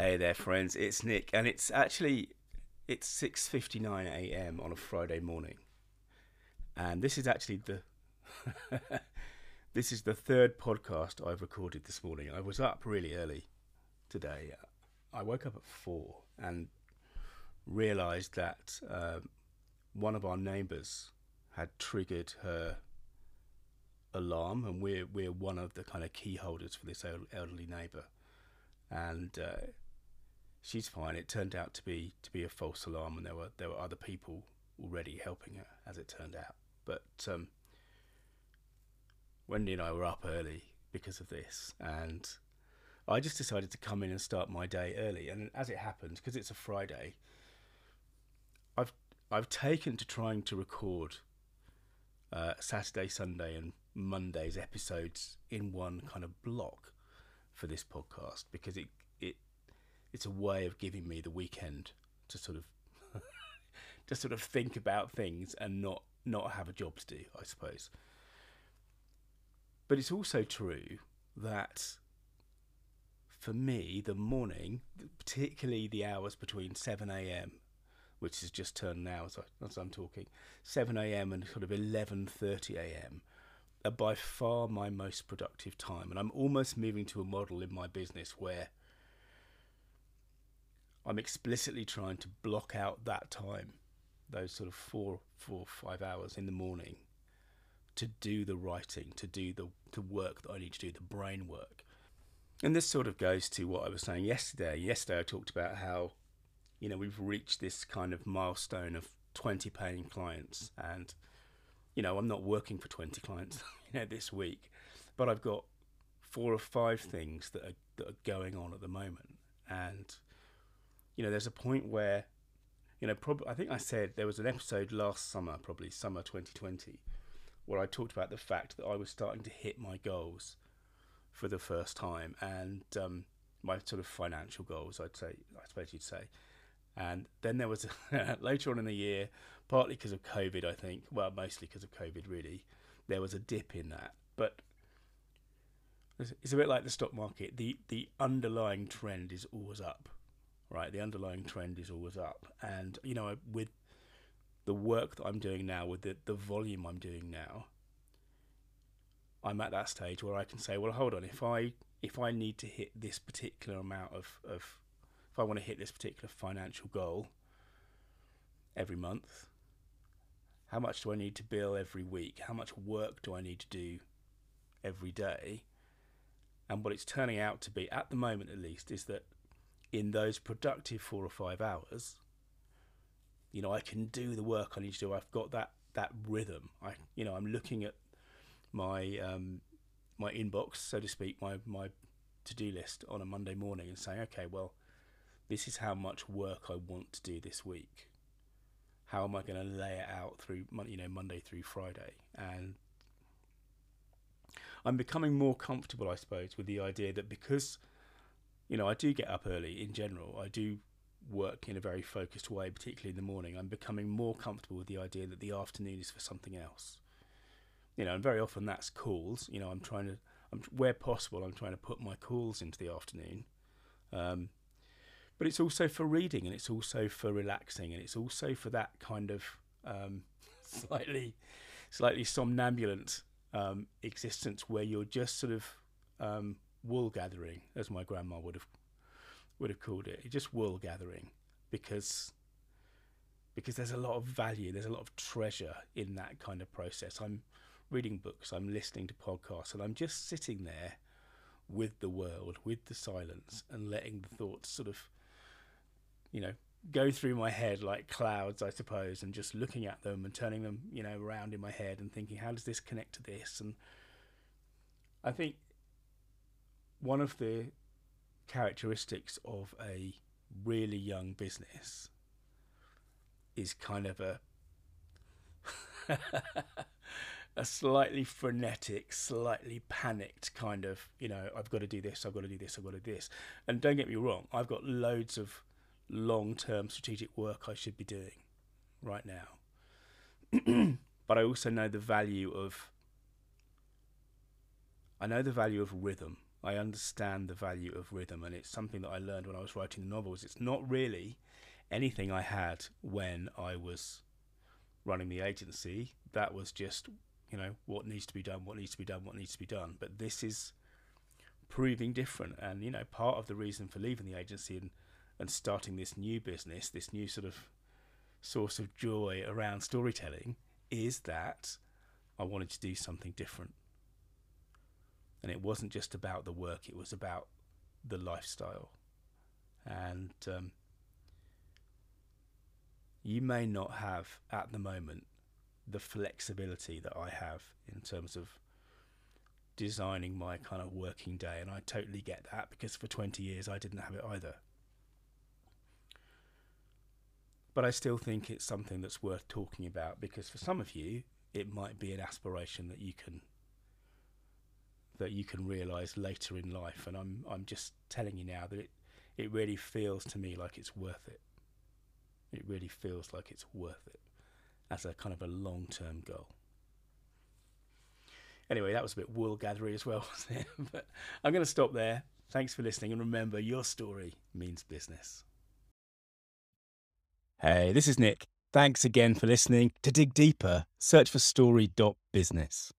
Hey there, friends. It's Nick, and it's actually it's six fifty nine a.m. on a Friday morning, and this is actually the this is the third podcast I've recorded this morning. I was up really early today. I woke up at four and realised that um, one of our neighbours had triggered her alarm, and we're we're one of the kind of key holders for this elderly neighbour, and uh, she's fine. It turned out to be to be a false alarm, and there were there were other people already helping her, as it turned out. But um, Wendy and I were up early because of this, and I just decided to come in and start my day early. And as it happened, because it's a Friday, I've I've taken to trying to record uh, Saturday, Sunday, and Monday's episodes in one kind of block for this podcast because it it it's a way of giving me the weekend to sort of to sort of think about things and not not have a job to do, I suppose. But it's also true that for me, the morning, particularly the hours between 7 a.m., which has just turned now as, I, as I'm talking, 7 a.m. and sort of 11:30 a.m. are by far my most productive time, and I'm almost moving to a model in my business where I'm explicitly trying to block out that time, those sort of four, four, five hours in the morning, to do the writing, to do the the work that I need to do, the brain work. And this sort of goes to what I was saying yesterday. Yesterday I talked about how, you know, we've reached this kind of milestone of 20 paying clients, and you know, I'm not working for 20 clients, you know, this week, but I've got four or five things that are that are going on at the moment, and you know, there's a point where, you know, probably I think I said there was an episode last summer, probably summer 2020, where I talked about the fact that I was starting to hit my goals for the first time and um, my sort of financial goals, I'd say, I suppose you'd say. And then there was later on in the year, partly because of COVID, I think, well, mostly because of COVID, really, there was a dip in that. But it's a bit like the stock market. The the underlying trend is always up right? The underlying trend is always up. And, you know, with the work that I'm doing now, with the, the volume I'm doing now, I'm at that stage where I can say, well, hold on, if I if I need to hit this particular amount of, of if I want to hit this particular financial goal every month, how much do I need to bill every week? How much work do I need to do every day? And what it's turning out to be, at the moment at least, is that in those productive four or five hours, you know, I can do the work I need to do. I've got that that rhythm. I, you know, I'm looking at my um, my inbox, so to speak, my my to do list on a Monday morning, and saying, okay, well, this is how much work I want to do this week. How am I going to lay it out through, you know, Monday through Friday? And I'm becoming more comfortable, I suppose, with the idea that because you know, I do get up early in general. I do work in a very focused way, particularly in the morning. I'm becoming more comfortable with the idea that the afternoon is for something else. You know, and very often that's calls. You know, I'm trying to, I'm, where possible, I'm trying to put my calls into the afternoon. Um, but it's also for reading, and it's also for relaxing, and it's also for that kind of um, slightly, slightly somnambulant um, existence where you're just sort of um, wool gathering, as my grandma would have would have called it. Just wool gathering because because there's a lot of value, there's a lot of treasure in that kind of process. I'm reading books, I'm listening to podcasts, and I'm just sitting there with the world, with the silence, and letting the thoughts sort of, you know, go through my head like clouds, I suppose, and just looking at them and turning them, you know, around in my head and thinking, how does this connect to this? And I think one of the characteristics of a really young business is kind of a a slightly frenetic, slightly panicked kind of, you know, I've got to do this, I've got to do this, I've got to do this. And don't get me wrong, I've got loads of long term strategic work I should be doing right now. but I also know the value of I know the value of rhythm I understand the value of rhythm, and it's something that I learned when I was writing the novels. It's not really anything I had when I was running the agency. That was just, you know, what needs to be done, what needs to be done, what needs to be done. But this is proving different, and you know, part of the reason for leaving the agency and and starting this new business, this new sort of source of joy around storytelling, is that I wanted to do something different. And it wasn't just about the work, it was about the lifestyle. And um, you may not have at the moment the flexibility that I have in terms of designing my kind of working day. And I totally get that because for 20 years I didn't have it either. But I still think it's something that's worth talking about because for some of you, it might be an aspiration that you can that you can realize later in life and I'm I'm just telling you now that it it really feels to me like it's worth it it really feels like it's worth it as a kind of a long-term goal anyway that was a bit wool gathering as well wasn't it? but I'm going to stop there thanks for listening and remember your story means business hey this is Nick Thanks again for listening. To dig deeper, search for story.business.